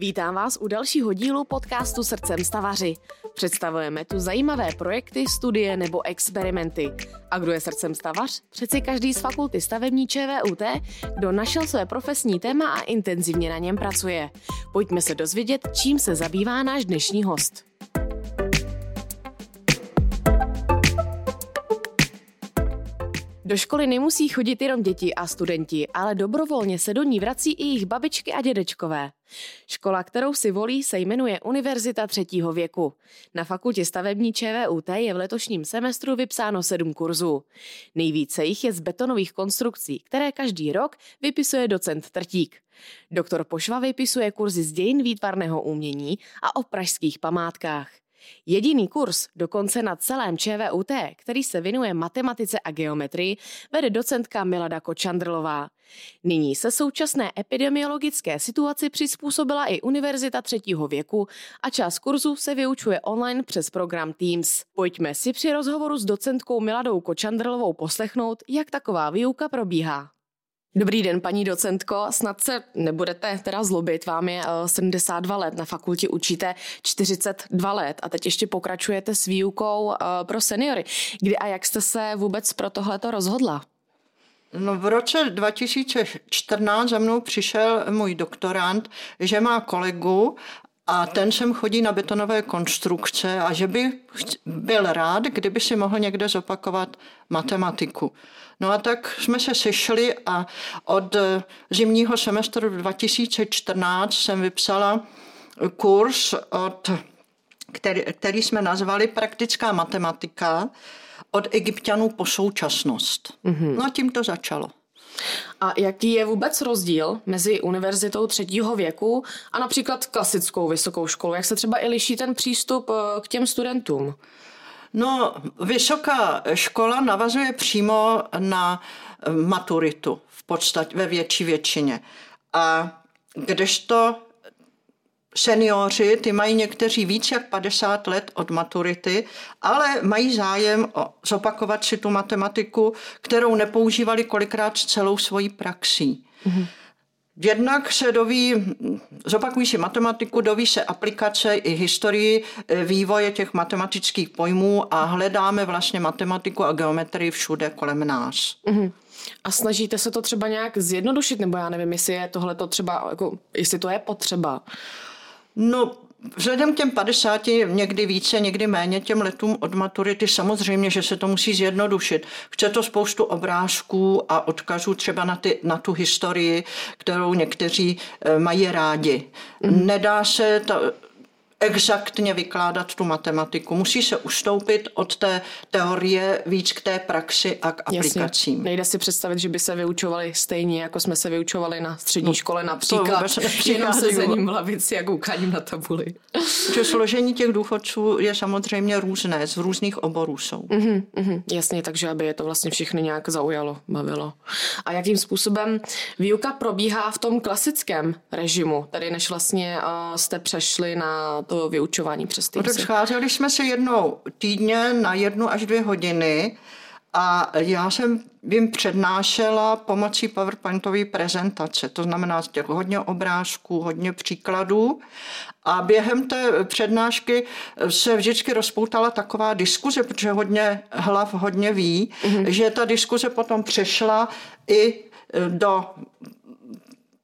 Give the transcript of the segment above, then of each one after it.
Vítám vás u dalšího dílu podcastu Srdcem stavaři. Představujeme tu zajímavé projekty, studie nebo experimenty. A kdo je srdcem stavař? Přeci každý z fakulty stavební ČVUT, kdo našel své profesní téma a intenzivně na něm pracuje. Pojďme se dozvědět, čím se zabývá náš dnešní host. Do školy nemusí chodit jenom děti a studenti, ale dobrovolně se do ní vrací i jejich babičky a dědečkové. Škola, kterou si volí, se jmenuje Univerzita třetího věku. Na fakultě stavební ČVUT je v letošním semestru vypsáno sedm kurzů. Nejvíce jich je z betonových konstrukcí, které každý rok vypisuje docent Trtík. Doktor Pošva vypisuje kurzy z dějin výtvarného umění a o pražských památkách. Jediný kurz dokonce na celém ČVUT, který se věnuje matematice a geometrii, vede docentka Milada Kočandrlová. Nyní se současné epidemiologické situaci přizpůsobila i Univerzita třetího věku a část kurzu se vyučuje online přes program Teams. Pojďme si při rozhovoru s docentkou Miladou Kočandrlovou poslechnout, jak taková výuka probíhá. Dobrý den, paní docentko. Snad se nebudete teda zlobit, vám je 72 eh, let, na fakultě učíte 42 let a teď ještě pokračujete s výukou eh, pro seniory. Kdy a jak jste se vůbec pro tohleto rozhodla? No v roce 2014 za mnou přišel můj doktorant, že má kolegu a ten sem chodí na betonové konstrukce a že by byl rád, kdyby si mohl někde zopakovat matematiku. No a tak jsme se sešli a od zimního semestru 2014 jsem vypsala kurz, od, který, který jsme nazvali Praktická matematika od egyptianů po současnost. Mm-hmm. No a tím to začalo. A jaký je vůbec rozdíl mezi univerzitou třetího věku a například klasickou vysokou školou? Jak se třeba i liší ten přístup eh, k těm studentům? No, vysoká škola navazuje přímo na eh, maturitu v podstatě ve větší většině. A kdežto seniori, ty mají někteří víc jak 50 let od maturity, ale mají zájem o zopakovat si tu matematiku, kterou nepoužívali kolikrát celou svojí praxí. Mm-hmm. Jednak se doví, zopakují si matematiku, doví se aplikace i historii e, vývoje těch matematických pojmů a hledáme vlastně matematiku a geometrii všude kolem nás. Mm-hmm. A snažíte se to třeba nějak zjednodušit, nebo já nevím, jestli je tohle to třeba, jako, jestli to je potřeba? No, Vzhledem k těm 50, někdy více, někdy méně těm letům od maturity, samozřejmě, že se to musí zjednodušit. Chce to spoustu obrázků a odkazů třeba na, ty, na tu historii, kterou někteří eh, mají rádi. Mm. Nedá se ta, exaktně vykládat tu matematiku. Musí se ustoupit od té teorie víc k té praxi a k aplikacím. Jasně. Nejde si představit, že by se vyučovali stejně, jako jsme se vyučovali na střední no, škole například. Jenom sezením v lavici a koukáním na tabuli. Že složení těch důchodců je samozřejmě různé, z různých oborů jsou. Mm-hmm, mm-hmm, jasně, takže aby je to vlastně všechny nějak zaujalo, bavilo. A jakým způsobem výuka probíhá v tom klasickém režimu, tady než vlastně uh, jste přešli na to vyučování přes Teamsy? No tak scházeli jsme se jednou týdně na jednu až dvě hodiny a já jsem jim přednášela pomocí PowerPointové prezentace, to znamená těch hodně obrázků, hodně příkladů. A během té přednášky se vždycky rozpoutala taková diskuze, protože hodně hlav hodně ví, mm-hmm. že ta diskuze potom přešla i do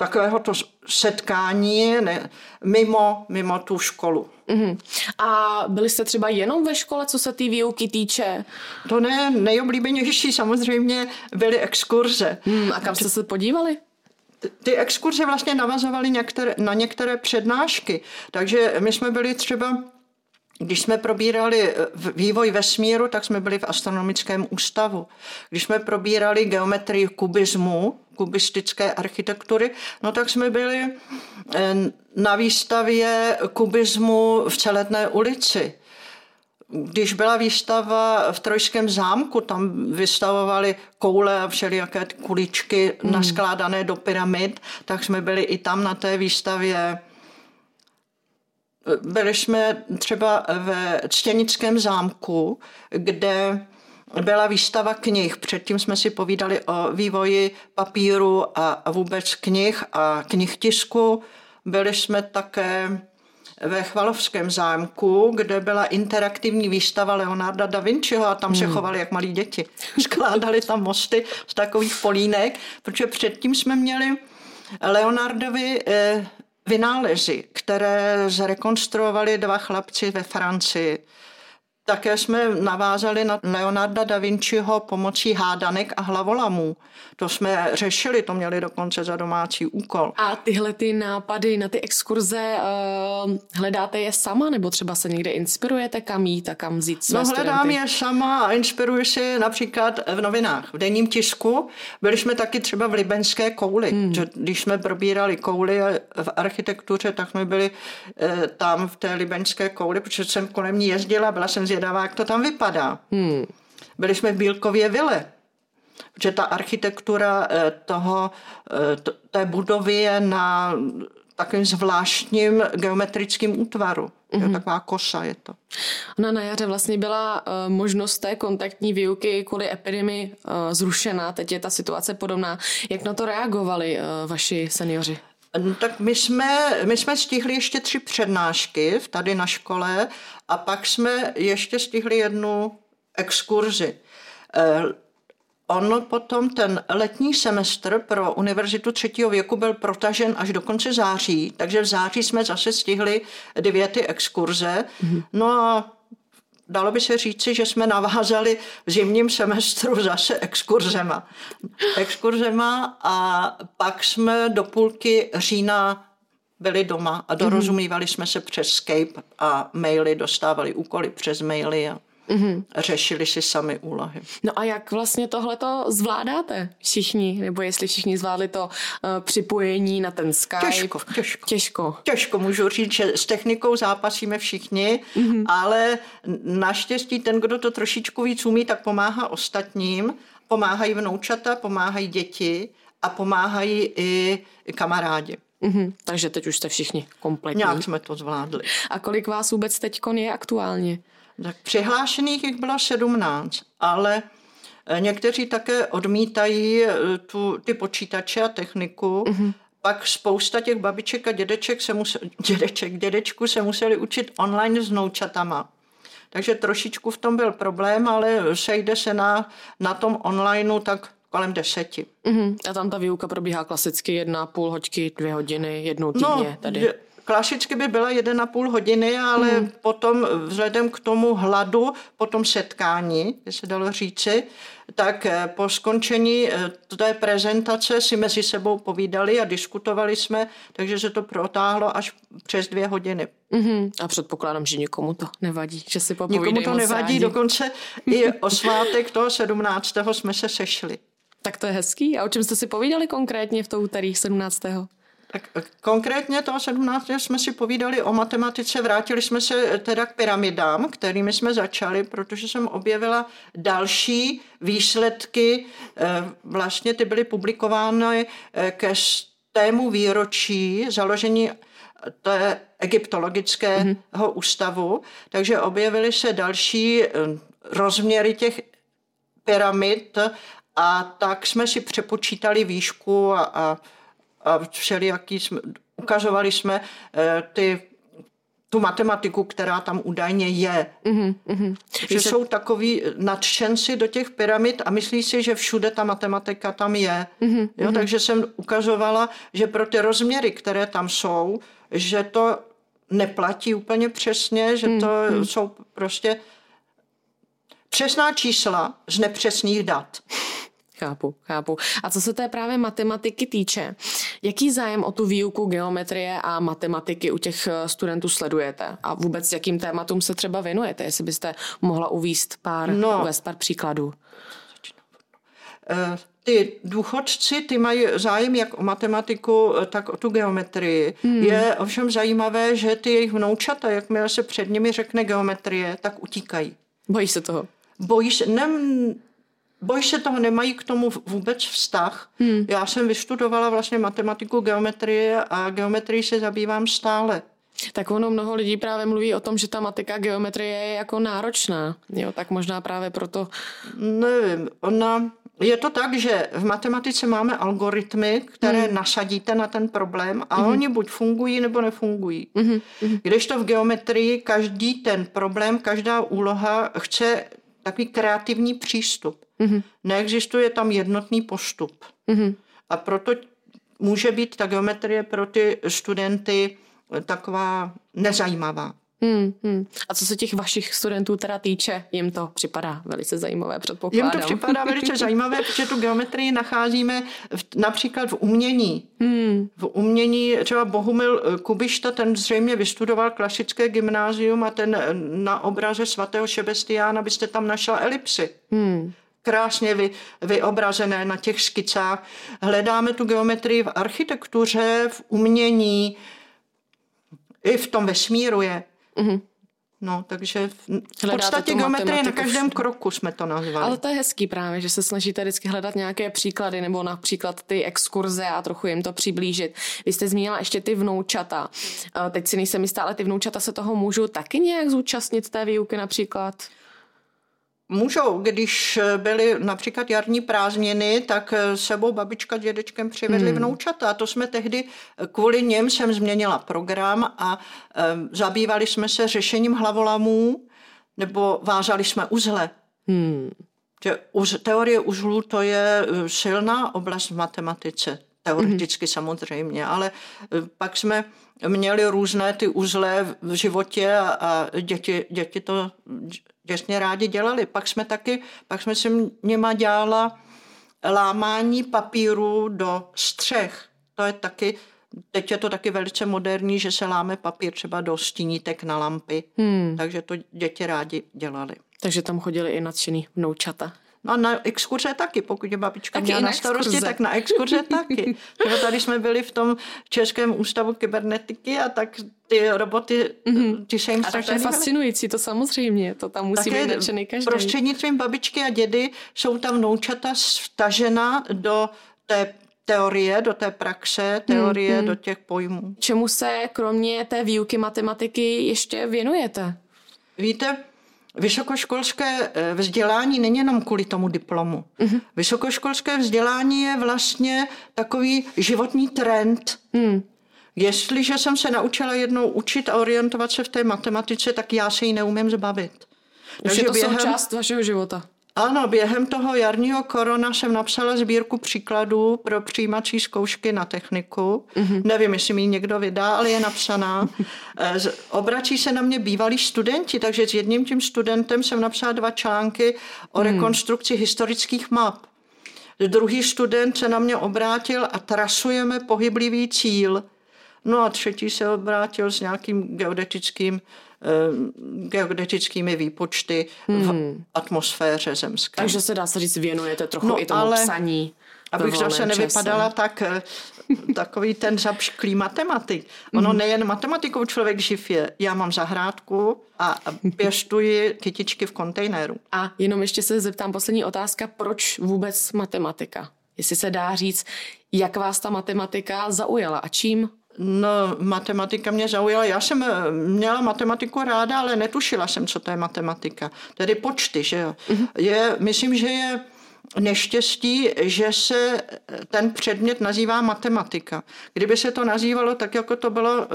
takového to setkání ne, mimo, mimo tu školu. Mm-hmm. A byli jste třeba jenom ve škole, co se té výuky týče? To ne, nejoblíbenější samozřejmě byly exkurze. Hmm, a kam jste se podívali? ty exkurze vlastně navazovaly některé, na některé přednášky. Takže my jsme byli třeba když jsme probírali vývoj vesmíru, tak jsme byli v astronomickém ústavu. Když jsme probírali geometrii kubismu, kubistické architektury, no tak jsme byli eh, na výstavě kubismu v Celetné ulici. Když byla výstava v Trojském zámku, tam vystavovali koule a všelijaké kuličky mm. naskládané do pyramid, tak jsme byli i tam na té výstavě. Byli jsme třeba ve Ctěnickém zámku, kde byla výstava knih. Předtím jsme si povídali o vývoji papíru a vůbec knih a knihtisku byli jsme také ve Chvalovském zámku, kde byla interaktivní výstava Leonarda da Vinciho a tam se hmm. chovali jak malí děti. Skládali tam mosty z takových polínek, protože předtím jsme měli Leonardovi eh, vynálezy, které zrekonstruovali dva chlapci ve Francii. Také jsme navázali na Leonarda da Vinciho pomocí hádanek a hlavolamů. To jsme řešili, to měli dokonce za domácí úkol. A tyhle ty nápady na ty exkurze, uh, hledáte je sama, nebo třeba se někde inspirujete, kam jít a kam vzít své No hledám studenty? je sama a inspiruji si například v novinách, v denním tisku. Byli jsme taky třeba v Libenské kouli. Hmm. Že když jsme probírali kouly v architektuře, tak jsme byli eh, tam v té Libenské kouli, protože jsem kolem ní jezdila, byla jsem zvědavá, jak to tam vypadá. Hmm. Byli jsme v Bílkově vile, protože ta architektura eh, toho, eh, té budovy je na takovým zvláštním geometrickým útvaru. Mm-hmm. Jo, taková kosa je to. Ona na jaře vlastně byla uh, možnost té kontaktní výuky kvůli epidemii uh, zrušena. Teď je ta situace podobná. Jak na to reagovali uh, vaši seniori? No, tak my jsme, my jsme stihli ještě tři přednášky tady na škole a pak jsme ještě stihli jednu exkurzi. On potom ten letní semestr pro univerzitu třetího věku byl protažen až do konce září, takže v září jsme zase stihli dvě ty exkurze. Mm-hmm. No a dalo by se říci, že jsme navázali v zimním semestru zase exkurzema. Exkurzema a pak jsme do půlky října byli doma a dorozumívali jsme se přes Skype a maily, dostávali úkoly přes maily a mm-hmm. řešili si sami úlohy. No a jak vlastně tohleto zvládáte všichni? Nebo jestli všichni zvládli to uh, připojení na ten Skype? Těžko, těžko. Těžko. Těžko, můžu říct, že s technikou zápasíme všichni, mm-hmm. ale naštěstí ten, kdo to trošičku víc umí, tak pomáhá ostatním. Pomáhají vnoučata, pomáhají děti a pomáhají i kamarádi. Mm-hmm. Takže teď už jste všichni kompletní. Nějak jsme to zvládli. A kolik vás vůbec teď je aktuálně? Tak přihlášených jich bylo 17, ale eh, někteří také odmítají eh, tu, ty počítače a techniku. Mm-hmm. Pak spousta těch babiček a dědeček se musel, dědeček, dědečku se museli učit online s noučatama. Takže trošičku v tom byl problém, ale sejde se na, na tom onlineu tak kolem deseti. Mm-hmm. A tam ta výuka probíhá klasicky jedna, půl hoďky, dvě hodiny, jednou týdně no, tady. Klasicky by byla jeden a půl hodiny, ale hmm. potom vzhledem k tomu hladu, po tom setkání, by se dalo říci, tak eh, po skončení eh, té prezentace si mezi sebou povídali a diskutovali jsme, takže se to protáhlo až přes dvě hodiny. Mm-hmm. A předpokládám, že nikomu to nevadí, že si popovídají Nikomu to nevadí, rádi. dokonce i o svátek toho 17. jsme se sešli. Tak to je hezký. A o čem jste si povídali konkrétně v to úterý 17. Tak konkrétně toho 17. jsme si povídali o matematice, vrátili jsme se teda k pyramidám, kterými jsme začali, protože jsem objevila další výsledky, eh, vlastně ty byly publikovány eh, ke tému výročí založení té egyptologického mm-hmm. ústavu, takže objevily se další eh, rozměry těch pyramid a tak jsme si přepočítali výšku a, a a všelijaký jsme, ukazovali jsme eh, ty tu matematiku, která tam údajně je. Mm-hmm, Že se... jsou takový nadšenci do těch pyramid a myslí si, že všude ta matematika tam je. Mm-hmm, jo, takže jsem ukazovala, že pro ty rozměry, které tam jsou, že to neplatí úplně přesně, že to mm-hmm. jsou prostě přesná čísla z nepřesných dat. Chápu, chápu. A co se té právě matematiky týče, jaký zájem o tu výuku geometrie a matematiky u těch eh, studentů sledujete? A vůbec jakým tématům se třeba věnujete? Jestli byste mohla uvíst pár, no, uvést pár příkladů. Eh, ty důchodci, ty mají zájem jak o matematiku, eh, tak o tu geometrii. Hmm. Je ovšem zajímavé, že ty jejich vnoučata, jakmile se před nimi řekne geometrie, tak utíkají. Bojí se toho? Bojí se, ne, Se toho, nemají k tomu vůbec vztah. Hmm. Já jsem vystudovala vlastně matematiku, geometrii a geometrii se zabývám stále. Tak ono mnoho lidí právě mluví o tom, že ta matika geometrie je jako náročná. Jo, tak možná právě proto... Nevím, ona je to tak, že v matematice máme algoritmy, které hmm. nasadíte na ten problém a hmm. oni buď fungují, nebo nefungují. Hmm. Když to v geometrii každý ten problém, každá úloha chce takový kreativní přístup. Hmm. Neexistuje tam jednotný postup. Hmm. A proto může být ta geometrie pro ty studenty taková nezajímavá. Hmm, hmm. A co se těch vašich studentů teda týče, jim to připadá velice zajímavé, předpokládám. Jim to připadá velice zajímavé, protože tu geometrii nacházíme v, například v umění. Hmm. V umění třeba Bohumil Kubišta, ten zřejmě vystudoval klasické gymnázium a ten na obraze svatého Šebestiána byste tam našla elipsy. Hmm krásně vy, vyobrazené na těch skicách. Hledáme tu geometrii v architektuře, v umění, i v tom vesmíru je. Mm-hmm. No, takže v, podstatě geometrie na každém všude. kroku jsme to nazvali. Ale to je hezký právě, že se snažíte vždycky hledat nějaké příklady nebo například ty exkurze a trochu jim to přiblížit. Vy jste zmínila ještě ty vnoučata. Teď si nejsem jistá, ale ty vnoučata se toho můžou taky nějak zúčastnit té výuky například? Můžou, když byly například jarní prázdniny, tak sebou babička s dědečkem přivedli hmm. vnoučata. A to jsme tehdy, kvůli něm jsem změnila program a e, zabývali jsme se řešením hlavolamů nebo vážali jsme uzle. Hmm. Že uz, teorie uzlů to je e, silná oblast v matematice. Teoreticky hmm. samozřejmě, ale e, pak jsme měli různé ty uzle v životě a, a děti, děti to jasně rádi dělali. Pak jsme taky, pak jsme si něma dělala lámání papíru do střech. To je taky, teď je to taky velice moderní, že se láme papír třeba do stínítek na lampy. Hmm. Takže to děti rádi dělali. Takže tam chodili i nadšený vnoučata. No a na exkurze taky, pokud je babička taky měla na starosti, exkurze. tak na exkurze taky. Třeba tady jsme byli v tom Českém ústavu kybernetiky a tak ty roboty, mm-hmm. ty se jim A tak to je fascinující, to samozřejmě, to tam musí Také být nadšený každý. Prostřednictvím babičky a dědy jsou tam vnoučata vtažena do té teorie, do té praxe, teorie, mm-hmm. do těch pojmů. Čemu se kromě té výuky matematiky ještě věnujete? Víte, Vysokoškolské eh, vzdělání není jenom kvůli tomu diplomu. Mm-hmm. Vysokoškolské vzdělání je vlastně takový životní trend. Mm. Jestliže jsem se naučila jednou učit a orientovat se v té matematice, tak já se ji neumím zbavit. Už Takže je to během... součást vašeho života. Ano, během toho jarního korona jsem napsala sbírku příkladů pro přijímací zkoušky na techniku. Mm-hmm. Nevím, jestli mi někdo vydá, ale je napsaná. Eh, obrací se na mě bývalí studenti, takže s jedním tím studentem jsem napsala dva články o mm. rekonstrukci historických map. Druhý student se na mě obrátil a trasujeme pohyblivý cíl. No a třetí se obrátil s nějakým geodetickým Eh, geodetickými výpočty hmm. v atmosféře zemské. Takže se dá se říct, věnujete trochu no, i tomu ale... psaní. Abych zase nevypadala čase. tak, eh, takový ten zapšklý matematik. Ono mm. nejen matematikou člověk živ je. Já mám zahrádku a pěstuji kytičky v kontejneru. A jenom ještě se zeptám poslední otázka, proč vůbec matematika? Jestli se dá říct, jak vás ta matematika zaujala a čím? No, matematika mě zaujala. Já jsem eh, měla matematiku ráda, ale netušila jsem, co to je matematika. Tedy počty, že jo. Mm-hmm. Je, myslím, že je neštěstí, že se ten předmět nazývá matematika. Kdyby se to nazývalo tak, jako to bylo,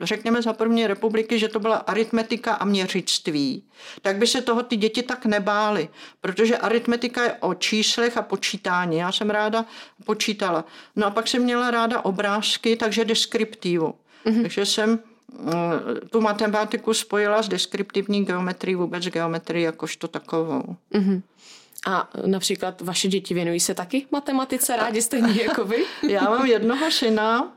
řekněme za první republiky, že to byla aritmetika a měřictví, tak by se toho ty děti tak nebály, protože aritmetika je o číslech a počítání. Já jsem ráda počítala. No a pak jsem měla ráda obrázky, takže deskriptivu. Mm-hmm. Takže jsem eh, tu matematiku spojila s deskriptivní geometrií, vůbec geometrii jakožto takovou. Mm-hmm. A například vaše děti věnují se taky matematice rádi stejně jako vy? Já mám jednoho syna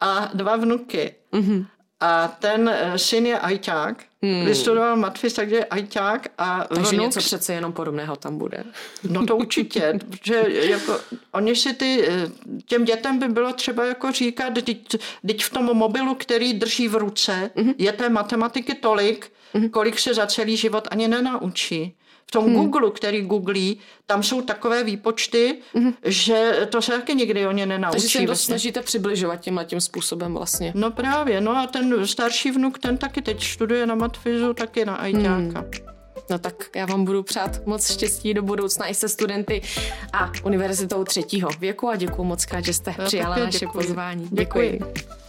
a dva vnuky. Mm-hmm. A ten eh, syn je ajťák, hmm. vystudoval matfis, takže je ajťák. A takže vnuk... něco přece jenom podobného tam bude. No to určitě, protože jako, oni si ty, eh, těm dětem by bylo třeba jako říkat, teď v tom mobilu, který drží v ruce, mm-hmm. je té matematiky tolik, mm-hmm. kolik se za celý život ani nenaučí v tom hmm. Google, který googlí, tam jsou takové výpočty, hmm. že to se taky nikdy o ně nenaučí. Takže se to vlastně. snažíte přibližovat tímhle tím způsobem vlastně. No právě, no a ten starší vnuk, ten taky teď studuje na matfizu, taky na ajťáka. Hmm. No tak já vám budu přát moc štěstí do budoucna i se studenty a univerzitou třetího věku a děkuji moc že jste přijala naše pozvání. Děkuji. děkuji.